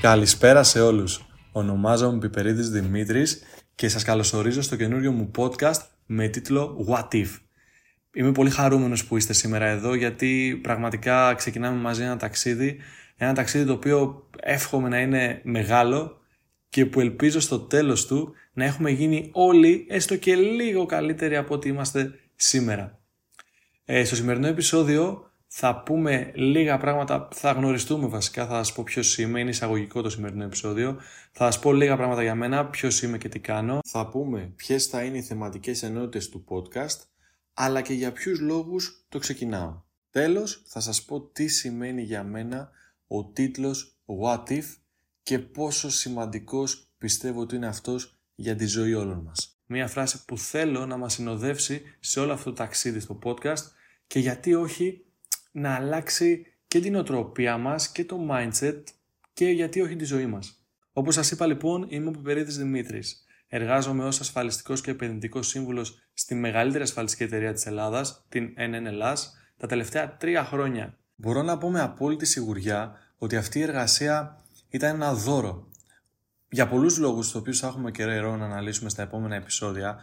Καλησπέρα σε όλους. Ονομάζομαι Πιπερίδης Δημήτρης και σας καλωσορίζω στο καινούριο μου podcast με τίτλο What If. Είμαι πολύ χαρούμενος που είστε σήμερα εδώ γιατί πραγματικά ξεκινάμε μαζί ένα ταξίδι. Ένα ταξίδι το οποίο εύχομαι να είναι μεγάλο και που ελπίζω στο τέλος του να έχουμε γίνει όλοι έστω και λίγο καλύτεροι από ό,τι είμαστε σήμερα. Ε, στο σημερινό επεισόδιο θα πούμε λίγα πράγματα, θα γνωριστούμε βασικά, θα σας πω ποιος είμαι, είναι εισαγωγικό το σημερινό επεισόδιο. Θα σας πω λίγα πράγματα για μένα, ποιος είμαι και τι κάνω. Θα πούμε ποιες θα είναι οι θεματικές ενότητες του podcast, αλλά και για ποιους λόγους το ξεκινάω. Τέλος, θα σας πω τι σημαίνει για μένα ο τίτλος What If και πόσο σημαντικός πιστεύω ότι είναι αυτός για τη ζωή όλων μας. Μία φράση που θέλω να μας συνοδεύσει σε όλο αυτό το ταξίδι στο podcast και γιατί όχι να αλλάξει και την οτροπία μας και το mindset και γιατί όχι τη ζωή μας. Όπως σας είπα λοιπόν, είμαι ο Πιπερίδης Δημήτρης. Εργάζομαι ως ασφαλιστικός και επενδυτικός σύμβουλος στη μεγαλύτερη ασφαλιστική εταιρεία της Ελλάδας, την NN Ελλάς, τα τελευταία τρία χρόνια. Μπορώ να πω με απόλυτη σιγουριά ότι αυτή η εργασία ήταν ένα δώρο. Για πολλούς λόγους, τους οποίους θα έχουμε καιρό να αναλύσουμε στα επόμενα επεισόδια,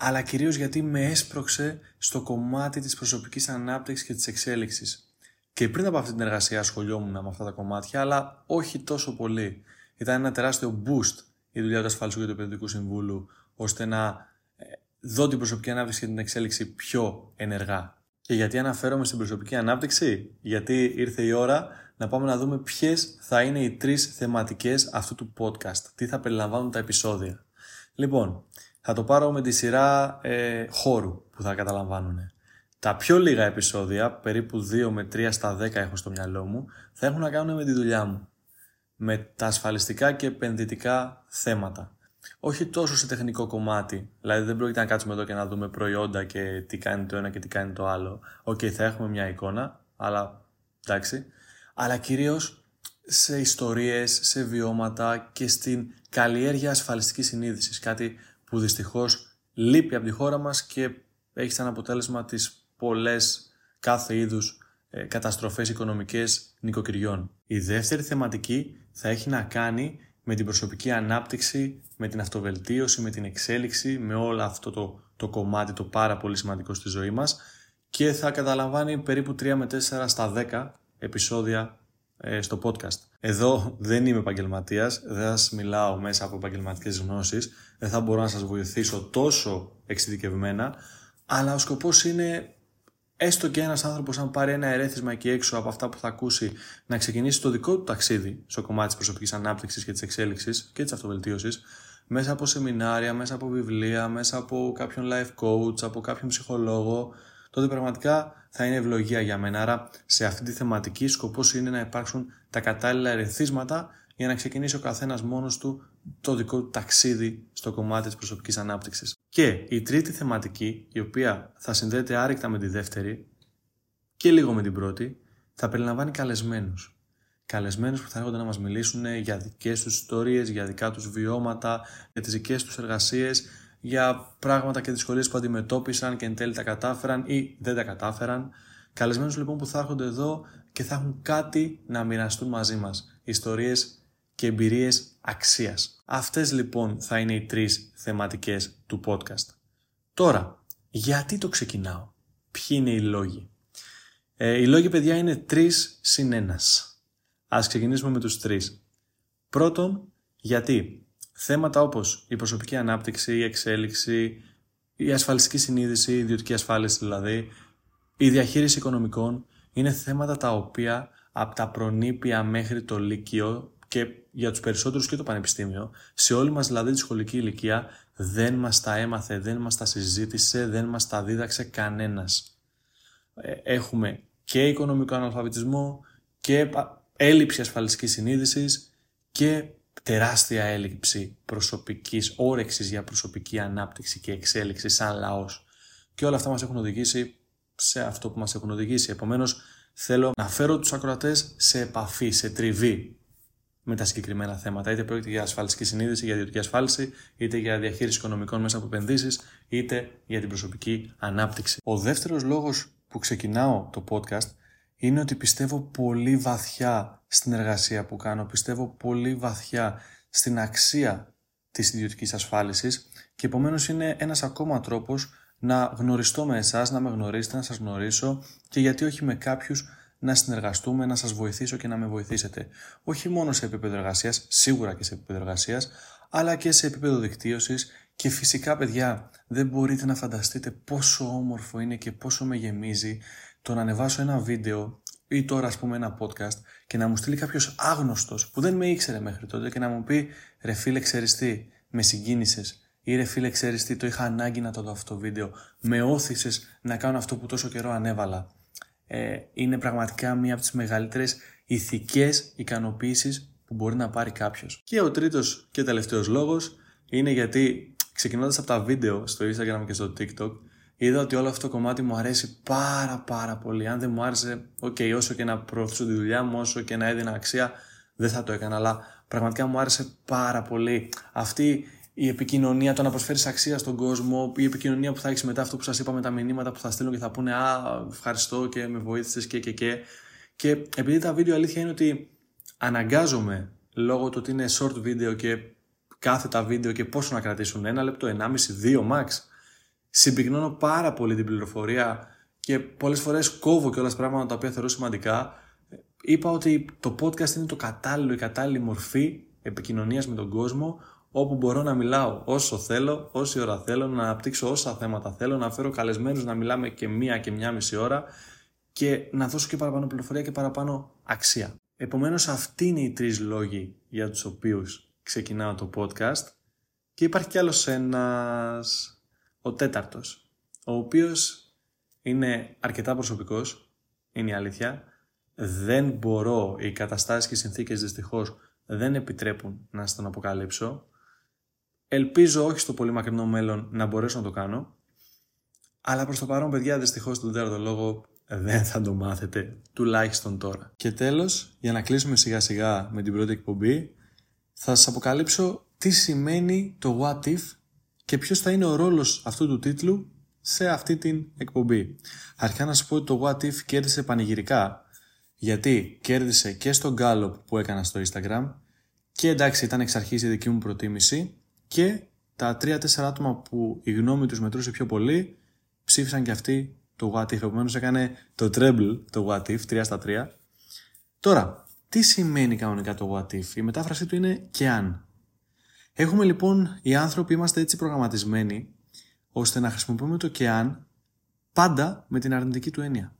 αλλά κυρίως γιατί με έσπρωξε στο κομμάτι της προσωπικής ανάπτυξης και της εξέλιξης. Και πριν από αυτή την εργασία ασχολιόμουν με αυτά τα κομμάτια, αλλά όχι τόσο πολύ. Ήταν ένα τεράστιο boost η δουλειά του ασφαλιστικού και του επενδυτικού συμβούλου, ώστε να ε, δω την προσωπική ανάπτυξη και την εξέλιξη πιο ενεργά. Και γιατί αναφέρομαι στην προσωπική ανάπτυξη, γιατί ήρθε η ώρα να πάμε να δούμε ποιες θα είναι οι τρεις θεματικές αυτού του podcast. Τι θα περιλαμβάνουν τα επεισόδια. Λοιπόν, θα το πάρω με τη σειρά ε, χώρου που θα καταλαμβάνουν. Τα πιο λίγα επεισόδια, περίπου 2 με 3 στα 10 έχω στο μυαλό μου, θα έχουν να κάνουν με τη δουλειά μου. Με τα ασφαλιστικά και επενδυτικά θέματα. Όχι τόσο σε τεχνικό κομμάτι. Δηλαδή δεν πρόκειται να κάτσουμε εδώ και να δούμε προϊόντα και τι κάνει το ένα και τι κάνει το άλλο. OK, okay, θα έχουμε μια εικόνα, αλλά εντάξει. Αλλά κυρίως σε ιστορίες, σε βιώματα και στην καλλιέργεια ασφαλιστικής συνείδησης. Κάτι που δυστυχώς λείπει από τη χώρα μας και έχει σαν αποτέλεσμα τις πολλές κάθε είδους ε, καταστροφές οικονομικές νοικοκυριών. Η δεύτερη θεματική θα έχει να κάνει με την προσωπική ανάπτυξη, με την αυτοβελτίωση, με την εξέλιξη, με όλο αυτό το, το κομμάτι το πάρα πολύ σημαντικό στη ζωή μας και θα καταλαμβάνει περίπου 3 με 4 στα 10 επεισόδια ε, στο podcast. Εδώ δεν είμαι επαγγελματίας, δεν σας μιλάω μέσα από επαγγελματικές γνώσεις, δεν θα μπορώ να σας βοηθήσω τόσο εξειδικευμένα, αλλά ο σκοπός είναι έστω και ένας άνθρωπος, αν πάρει ένα ερέθισμα εκεί έξω από αυτά που θα ακούσει, να ξεκινήσει το δικό του ταξίδι στο κομμάτι της προσωπικής ανάπτυξης και της εξέλιξης και της αυτοβελτίωσης, μέσα από σεμινάρια, μέσα από βιβλία, μέσα από κάποιον life coach, από κάποιον ψυχολόγο, τότε πραγματικά θα είναι ευλογία για μένα. Άρα σε αυτή τη θεματική σκοπός είναι να υπάρξουν τα κατάλληλα ερεθίσματα για να ξεκινήσει ο καθένας μόνος του το δικό του ταξίδι στο κομμάτι της προσωπικής ανάπτυξης. Και η τρίτη θεματική, η οποία θα συνδέεται άρρηκτα με τη δεύτερη και λίγο με την πρώτη, θα περιλαμβάνει καλεσμένους. Καλεσμένους που θα έρχονται να μας μιλήσουν για δικές τους ιστορίες, για δικά τους βιώματα, για τις δικές τους εργασίες, για πράγματα και δυσκολίες που αντιμετώπισαν και εν τέλει τα κατάφεραν ή δεν τα κατάφεραν. Καλεσμένους λοιπόν που θα έρχονται εδώ και θα έχουν κάτι να μοιραστούν μαζί μας. Ιστορίες και εμπειρίες αξίας. Αυτές λοιπόν θα είναι οι τρεις θεματικές του podcast. Τώρα, γιατί το ξεκινάω, Ποιοι είναι οι λόγοι; Ε, οι λόγοι, παιδιά, είναι τρεις συν ένας. Α ξεκινήσουμε με τους τρεις. Πρώτον, γιατί; Θέματα όπως η προσωπική ανάπτυξη, η εξέλιξη, η ασφαλιστική συνείδηση, η ιδιωτική ασφάλιση δηλαδή, η διαχείριση οικονομικών είναι θέματα τα οποία από τα προνήπια μέχρι το λύκειο και για τους περισσότερους και το πανεπιστήμιο, σε όλη μας δηλαδή τη σχολική ηλικία δεν μας τα έμαθε, δεν μας τα συζήτησε, δεν μας τα δίδαξε κανένας. Ε, έχουμε και οικονομικό αναλφαβητισμό και έλλειψη ασφαλιστικής συνείδησης και τεράστια έλλειψη προσωπικής όρεξης για προσωπική ανάπτυξη και εξέλιξη σαν λαός. Και όλα αυτά μας έχουν οδηγήσει σε αυτό που μας έχουν οδηγήσει. Επομένως, θέλω να φέρω τους ακροατές σε επαφή, σε τριβή με τα συγκεκριμένα θέματα. Είτε πρόκειται για ασφαλιστική συνείδηση, για ιδιωτική ασφάλιση, είτε για διαχείριση οικονομικών μέσα από επενδύσεις, είτε για την προσωπική ανάπτυξη. Ο δεύτερος λόγος που ξεκινάω το podcast είναι ότι πιστεύω πολύ βαθιά στην εργασία που κάνω, πιστεύω πολύ βαθιά στην αξία της ιδιωτικής ασφάλισης και επομένως είναι ένας ακόμα τρόπος να γνωριστώ με εσάς, να με γνωρίσετε, να σας γνωρίσω και γιατί όχι με κάποιους να συνεργαστούμε, να σας βοηθήσω και να με βοηθήσετε. Όχι μόνο σε επίπεδο εργασίας, σίγουρα και σε επίπεδο εργασίας, αλλά και σε επίπεδο δικτύωσης και φυσικά παιδιά δεν μπορείτε να φανταστείτε πόσο όμορφο είναι και πόσο με γεμίζει το να ανεβάσω ένα βίντεο ή τώρα ας πούμε ένα podcast και να μου στείλει κάποιος άγνωστος που δεν με ήξερε μέχρι τότε και να μου πει ρε φίλε ξέρεις τι, με συγκίνησες ή ρε φίλε ξέρεις τι, το είχα ανάγκη να το δω αυτό το βίντεο, με όθησες να κάνω αυτό που τόσο καιρό ανέβαλα. Ε, είναι πραγματικά μία από τις μεγαλύτερες ηθικές ικανοποίησεις που μπορεί να πάρει κάποιος. Και ο τρίτος και τελευταίος λόγος είναι γιατί ξεκινώντας από τα βίντεο στο Instagram και στο TikTok είδα ότι όλο αυτό το κομμάτι μου αρέσει πάρα πάρα πολύ. Αν δεν μου άρεσε, ok, όσο και να προωθήσω τη δουλειά μου, όσο και να έδινα αξία, δεν θα το έκανα. Αλλά πραγματικά μου άρεσε πάρα πολύ αυτή η επικοινωνία, το να προσφέρεις αξία στον κόσμο, η επικοινωνία που θα έχεις μετά αυτό που σας είπα με τα μηνύματα που θα στείλουν και θα πούνε Α, ευχαριστώ και με βοήθησες και και και. Και επειδή τα βίντεο αλήθεια είναι ότι αναγκάζομαι λόγω του ότι είναι short video και κάθε τα βίντεο και πόσο να κρατήσουν, ένα λεπτό, ενάμιση, δύο max. Συμπυκνώνω πάρα πολύ την πληροφορία και πολλές φορές κόβω και όλα τα πράγματα τα οποία θεωρώ σημαντικά. Είπα ότι το podcast είναι το κατάλληλο, η κατάλληλη μορφή επικοινωνίας με τον κόσμο όπου μπορώ να μιλάω όσο θέλω, όση ώρα θέλω, να αναπτύξω όσα θέματα θέλω, να φέρω καλεσμένους να μιλάμε και μία και μία μισή ώρα και να δώσω και παραπάνω πληροφορία και παραπάνω αξία. Επομένως αυτοί είναι οι τρεις λόγοι για τους οποίους ξεκινάω το podcast και υπάρχει κι άλλος ένας, ο τέταρτος, ο οποίος είναι αρκετά προσωπικός, είναι η αλήθεια, δεν μπορώ, οι καταστάσεις και οι συνθήκες δυστυχώς δεν επιτρέπουν να σας τον αποκαλύψω. Ελπίζω όχι στο πολύ μακρινό μέλλον να μπορέσω να το κάνω. Αλλά προς το παρόν παιδιά δυστυχώς τον τέταρτο λόγο δεν θα το μάθετε τουλάχιστον τώρα. Και τέλος, για να κλείσουμε σιγά σιγά με την πρώτη εκπομπή, θα σας αποκαλύψω τι σημαίνει το What If και ποιος θα είναι ο ρόλος αυτού του τίτλου σε αυτή την εκπομπή. Αρχικά να σας πω ότι το What If κέρδισε πανηγυρικά γιατί κέρδισε και στο Gallup που έκανα στο Instagram και εντάξει ήταν εξ αρχής η δική μου προτίμηση και τα 3-4 άτομα που η γνώμη τους μετρούσε πιο πολύ ψήφισαν και αυτοί το What If. Επομένως έκανε το treble το What If, 3 στα 3. Τώρα, τι σημαίνει κανονικά το What If; Η μετάφρασή του είναι και αν. Έχουμε λοιπόν, οι άνθρωποι είμαστε έτσι προγραμματισμένοι ώστε να χρησιμοποιούμε το και αν πάντα με την αρνητική του έννοια.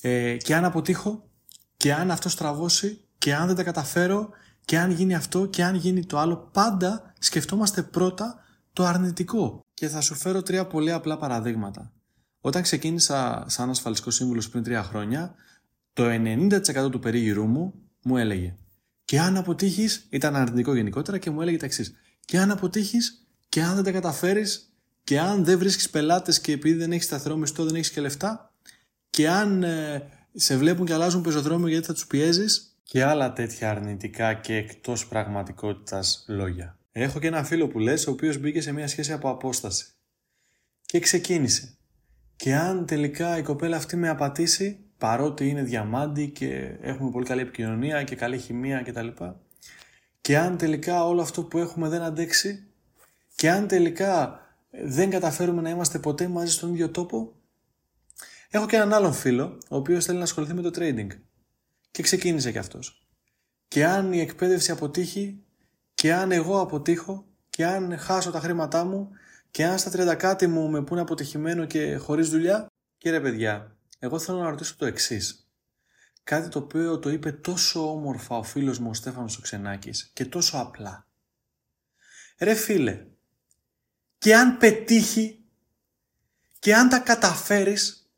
Ε, και αν αποτύχω, και αν αυτό στραβώσει, και αν δεν τα καταφέρω, και αν γίνει αυτό, και αν γίνει το άλλο, πάντα σκεφτόμαστε πρώτα το αρνητικό. Και θα σου φέρω τρία πολύ απλά παραδείγματα. Όταν ξεκίνησα σαν ασφαλιστικός σύμβουλος πριν τρία χρόνια, το 90% του περίγυρού μου μου έλεγε και αν αποτύχεις, ήταν αρνητικό γενικότερα και μου έλεγε τα εξής. Και αν αποτύχεις, και αν δεν τα καταφέρεις, και αν δεν βρίσκεις πελάτες και επειδή δεν έχεις σταθερό μισθό, δεν έχεις και λεφτά, και αν ε, σε βλέπουν και αλλάζουν πεζοδρόμιο γιατί θα τους πιέζεις, και άλλα τέτοια αρνητικά και εκτός πραγματικότητας λόγια. Έχω και ένα φίλο που λες, ο οποίος μπήκε σε μια σχέση από απόσταση. Και ξεκίνησε. Και αν τελικά η κοπέλα αυτή με απατήσει, παρότι είναι διαμάντη και έχουμε πολύ καλή επικοινωνία και καλή χημεία κτλ. Και αν τελικά όλο αυτό που έχουμε δεν αντέξει και αν τελικά δεν καταφέρουμε να είμαστε ποτέ μαζί στον ίδιο τόπο, έχω και έναν άλλον φίλο, ο οποίος θέλει να ασχοληθεί με το trading. Και ξεκίνησε κι αυτός. Και αν η εκπαίδευση αποτύχει, και αν εγώ αποτύχω, και αν χάσω τα χρήματά μου, και αν στα 30 κάτι μου με πούνε αποτυχημένο και χωρίς δουλειά, κύριε παιδιά, εγώ θέλω να ρωτήσω το εξής. Κάτι το οποίο το είπε τόσο όμορφα ο φίλος μου ο Στέφανος Ξενάκης και τόσο απλά. Ρε φίλε, και αν πετύχει και αν τα καταφέρεις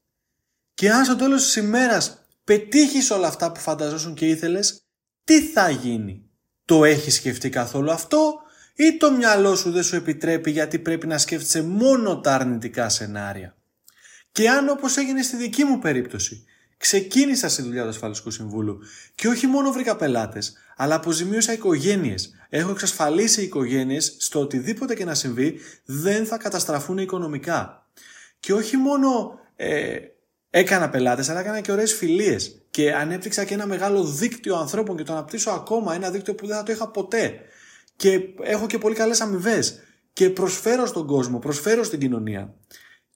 και αν στο τέλος της ημέρας πετύχεις όλα αυτά που φανταζόσουν και ήθελες, τι θα γίνει; Το έχεις σκεφτεί καθόλου αυτό ή το μυαλό σου δεν σου επιτρέπει γιατί πρέπει να σκέφτεσαι μόνο τα αρνητικά σενάρια; Και αν όπως έγινε στη δική μου περίπτωση, ξεκίνησα στη δουλειά του ασφαλιστικού συμβούλου και όχι μόνο βρήκα πελάτες, αλλά αποζημίωσα οικογένειες. Έχω εξασφαλίσει οικογένειες στο οτιδήποτε και να συμβεί δεν θα καταστραφούν οικονομικά. Και όχι μόνο ε, Έκανα πελάτες, αλλά έκανα και ωραίες φιλίες. Και ανέπτυξα και ένα μεγάλο δίκτυο ανθρώπων και το αναπτύσσω ακόμα. Ένα δίκτυο που δεν θα το είχα ποτέ. Και έχω και πολύ καλές αμοιβές. Και προσφέρω στον κόσμο, προσφέρω στην κοινωνία.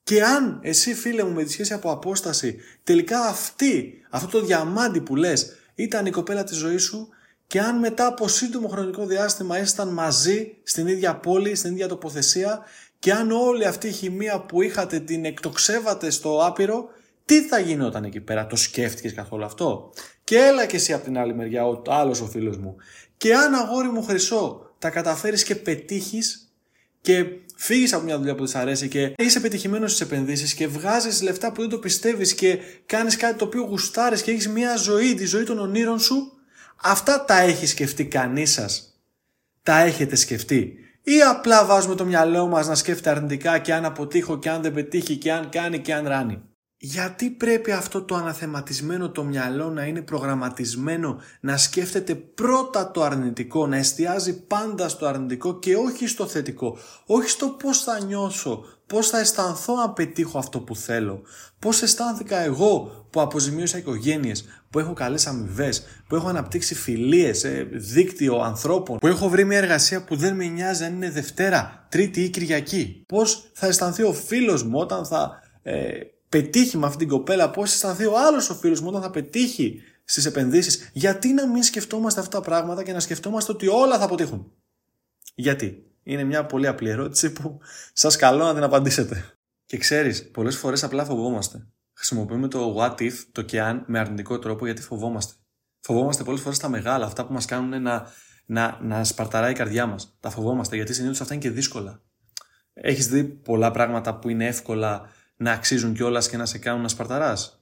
Και αν εσύ φίλε μου με τη σχέση από απόσταση, τελικά αυτή, αυτό το διαμάντι που λες, ήταν η κοπέλα της ζωής σου και αν μετά από σύντομο χρονικό διάστημα ήσταν μαζί στην ίδια πόλη, στην ίδια τοποθεσία και αν όλη αυτή η χημεία που είχατε την εκτοξεύατε στο άπειρο, τι θα γινόταν εκεί πέρα, το σκέφτηκες καθόλου αυτό; Και έλα και εσύ από την άλλη μεριά, ο άλλος ο φίλος μου. Και αν αγόρι μου χρυσό τα καταφέρεις και πετύχεις και φύγεις από μια δουλειά που δεν αρέσει και είσαι πετυχημένο στι επενδύσεις και βγάζεις λεφτά που δεν το πιστεύεις και κάνεις κάτι το οποίο γουστάρεις και έχεις μια ζωή, τη ζωή των ονείρων σου, αυτά τα έχει σκεφτεί κανείς σας. Τα έχετε σκεφτεί. Ή απλά βάζουμε το μυαλό μας να σκέφτεται αρνητικά και αν αποτύχω και αν δεν πετύχει και αν κάνει και αν ράνει γιατί πρέπει αυτό το αναθεματισμένο το μυαλό να είναι προγραμματισμένο να σκέφτεται πρώτα το αρνητικό, να εστιάζει πάντα στο αρνητικό και όχι στο θετικό. Όχι στο πώς θα νιώσω, πώς θα αισθανθώ αν πετύχω αυτό που θέλω. Πώς αισθάνθηκα εγώ που αποζημίωσα οικογένειες, που έχω καλές αμοιβές, που έχω αναπτύξει φιλίες, ε, δίκτυο ανθρώπων, που έχω βρει μια εργασία που δεν με νοιάζει αν είναι Δευτέρα, Τρίτη ή Κυριακή. Πώς θα αισθανθεί ο φίλος μου όταν θα... Ε, πετύχει με αυτήν την κοπέλα, πώ αισθανθεί ο άλλος ο φίλος μου όταν θα πετύχει στις επενδύσεις. Γιατί να μην σκεφτόμαστε αυτά τα πράγματα και να σκεφτόμαστε ότι όλα θα αποτύχουν; Γιατί; Είναι μια πολύ απλή ερώτηση που σας καλώ να την απαντήσετε. Και ξέρεις, πολλές φορές απλά φοβόμαστε. Χρησιμοποιούμε το what if, το και αν, με αρνητικό τρόπο γιατί φοβόμαστε. Φοβόμαστε πολλές φορές τα μεγάλα, αυτά που μας κάνουν να, να, να σπαρταράει η καρδιά μας. Τα φοβόμαστε γιατί συνήθως αυτά είναι και δύσκολα. Έχεις δει πολλά πράγματα που είναι εύκολα να αξίζουν κιόλας και να σε κάνουν να σπαρταράς;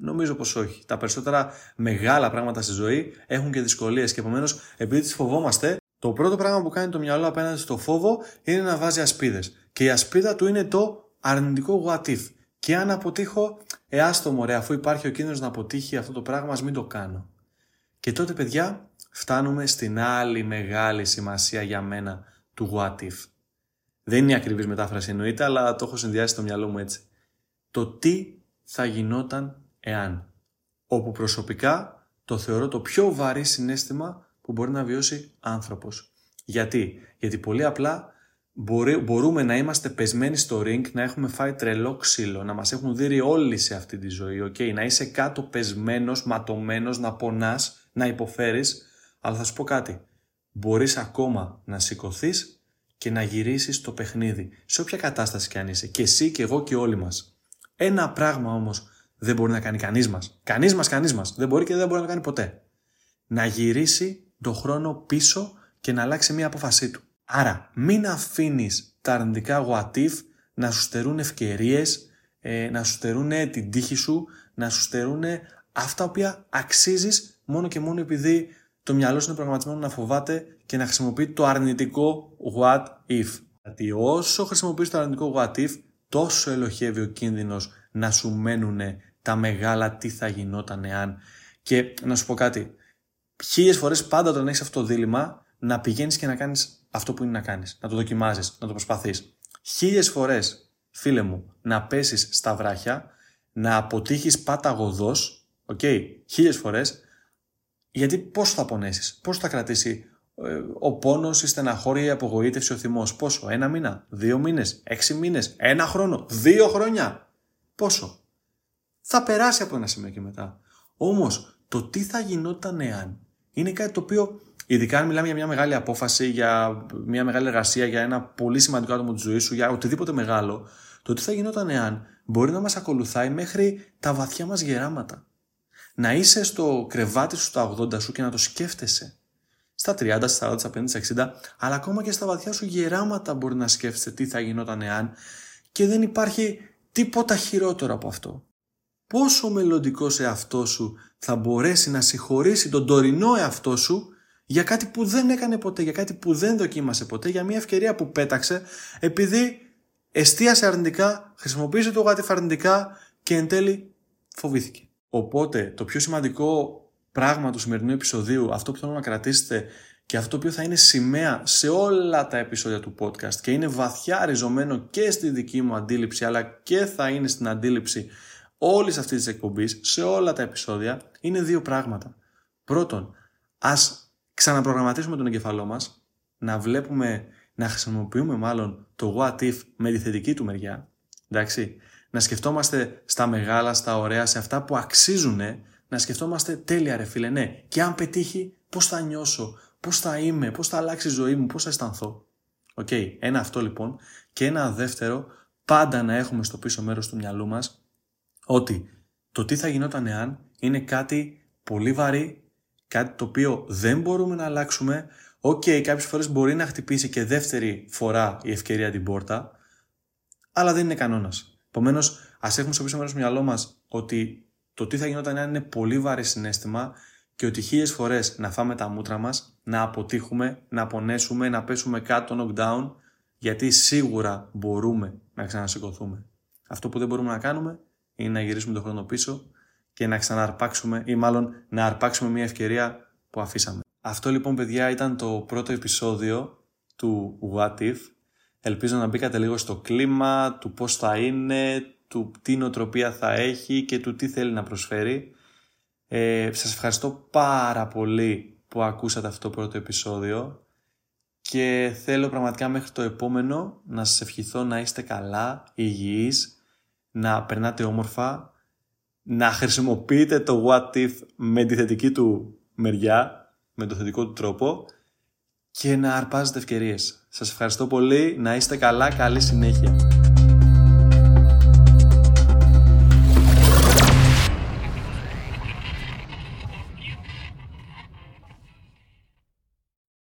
Νομίζω πως όχι. Τα περισσότερα μεγάλα πράγματα στη ζωή έχουν και δυσκολίες και επομένως, επειδή τις φοβόμαστε, το πρώτο πράγμα που κάνει το μυαλό απέναντι στο φόβο είναι να βάζει ασπίδες. Και η ασπίδα του είναι το αρνητικό what if. Και αν αποτύχω, εάστο μωρέ, αφού υπάρχει ο κίνδυνος να αποτύχει αυτό το πράγμα, ας μην το κάνω. Και τότε, παιδιά, φτάνουμε στην άλλη μεγάλη σημασία για μένα του what if. Δεν είναι η ακριβής μετάφραση εννοείται, αλλά το έχω συνδυάσει στο μυαλό μου έτσι το τι θα γινόταν εάν. Όπου προσωπικά το θεωρώ το πιο βαρύ συνέστημα που μπορεί να βιώσει άνθρωπος. Γιατί, Γιατί πολύ απλά μπορούμε να είμαστε πεσμένοι στο ring, να έχουμε φάει τρελό ξύλο, να μας έχουν δει όλοι σε αυτή τη ζωή, okay? να είσαι κάτω πεσμένος, ματωμένος, να πονάς, να υποφέρεις, αλλά θα σου πω κάτι, μπορείς ακόμα να σηκωθείς και να γυρίσεις το παιχνίδι, σε όποια κατάσταση κι αν είσαι, και εσύ και εγώ και όλοι μας. Ένα πράγμα όμως δεν μπορεί να κάνει κανείς μας. Κανείς μας, κανείς μας. Δεν μπορεί και δεν μπορεί να το κάνει ποτέ. Να γυρίσει το χρόνο πίσω και να αλλάξει μια απόφασή του. Άρα, μην αφήνεις τα αρνητικά what if να σου στερούν ευκαιρίες, ε, να σου στερούν την τύχη σου, να σου στερούν αυτά που αξίζεις μόνο και μόνο επειδή το μυαλό σου είναι προγραμματισμένο να φοβάται και να χρησιμοποιεί το αρνητικό what if. Γιατί όσο χρησιμοποιείς το αρνητικό what if, τόσο ελοχεύει ο κίνδυνος να σου μένουν τα μεγάλα τι θα γινόταν εάν. Και να σου πω κάτι, χίλιες φορές πάντα όταν έχεις αυτό το δίλημα να πηγαίνεις και να κάνεις αυτό που είναι να κάνεις, να το δοκιμάζεις, να το προσπαθείς. Χίλιες φορές, φίλε μου, να πέσεις στα βράχια, να αποτύχεις παταγωδώς, OK, okay, χίλιες φορές, γιατί πώς θα πονέσεις, πώς θα κρατήσει ε, ο πόνος, η στεναχώρια, η απογοήτευση, ο θυμός. Πόσο, ένα μήνα, δύο μήνες, έξι μήνες, ένα χρόνο, δύο χρόνια. Πόσο. Θα περάσει από ένα σημείο και μετά. Όμως, το τι θα γινόταν εάν είναι κάτι το οποίο, ειδικά αν μιλάμε για μια μεγάλη απόφαση, για μια μεγάλη εργασία, για ένα πολύ σημαντικό άτομο της ζωής σου, για οτιδήποτε μεγάλο, το τι θα γινόταν εάν μπορεί να μας ακολουθάει μέχρι τα βαθιά μας γεράματα. Να είσαι στο κρεβάτι σου στα 80 σου και να το σκέφτεσαι στα 30, στα 40, στα 50, στα 60, αλλά ακόμα και στα βαθιά σου γεράματα μπορεί να σκέφτεσαι τι θα γινόταν εάν και δεν υπάρχει τίποτα χειρότερο από αυτό. Πόσο μελλοντικός εαυτός σου θα μπορέσει να συγχωρήσει τον τωρινό εαυτό σου για κάτι που δεν έκανε ποτέ, για κάτι που δεν δοκίμασε ποτέ, για μια ευκαιρία που πέταξε επειδή εστίασε αρνητικά, χρησιμοποίησε το γάτι αρνητικά και εν τέλει φοβήθηκε. Οπότε το πιο σημαντικό πράγμα του σημερινού επεισοδίου, αυτό που θέλω να κρατήσετε και αυτό το οποίο θα είναι σημαία σε όλα τα επεισόδια του podcast και είναι βαθιά ριζωμένο και στη δική μου αντίληψη αλλά και θα είναι στην αντίληψη όλης αυτής της εκπομπής, σε όλα τα επεισόδια, είναι δύο πράγματα. Πρώτον, ας ξαναπρογραμματίσουμε τον εγκεφαλό μας, να βλέπουμε, να χρησιμοποιούμε μάλλον το what if με τη θετική του μεριά, εντάξει, να σκεφτόμαστε στα μεγάλα, στα ωραία, σε αυτά που αξίζουν, να σκεφτόμαστε τέλεια ρε φίλε, ναι, και αν πετύχει πώς θα νιώσω, πώς θα είμαι, πώς θα αλλάξει η ζωή μου, πώς θα αισθανθώ. Οκ, ένα αυτό λοιπόν και ένα δεύτερο, πάντα να έχουμε στο πίσω μέρος του μυαλού μας ότι το τι θα γινόταν εάν είναι κάτι πολύ βαρύ, κάτι το οποίο δεν μπορούμε να αλλάξουμε. OK, okay, κάποιες φορές μπορεί να χτυπήσει και δεύτερη φορά η ευκαιρία την πόρτα, αλλά δεν είναι κανόνας. Επομένως, ας έχουμε στο πίσω μέρος του μυαλό μας ότι το τι θα γινόταν εάν είναι πολύ βαρύ συναίσθημα και ότι χίλιες φορές να φάμε τα μούτρα μας, να αποτύχουμε, να πονέσουμε, να πέσουμε κάτω knockdown, γιατί σίγουρα μπορούμε να ξανασηκωθούμε. Αυτό που δεν μπορούμε να κάνουμε είναι να γυρίσουμε τον χρόνο πίσω και να ξαναρπάξουμε ή μάλλον να αρπάξουμε μια ευκαιρία που αφήσαμε. Αυτό λοιπόν παιδιά ήταν το πρώτο επεισόδιο του What If. Ελπίζω να μπήκατε λίγο στο κλίμα του πώς θα είναι, του τι νοοτροπία θα έχει και του τι θέλει να προσφέρει. Ε, σας ευχαριστώ πάρα πολύ που ακούσατε αυτό το πρώτο επεισόδιο και θέλω πραγματικά μέχρι το επόμενο να σας ευχηθώ να είστε καλά, υγιείς, να περνάτε όμορφα, να χρησιμοποιείτε το what if με τη θετική του μεριά, με το θετικό του τρόπο και να αρπάζετε ευκαιρίες. Σας ευχαριστώ πολύ, να είστε καλά, καλή συνέχεια.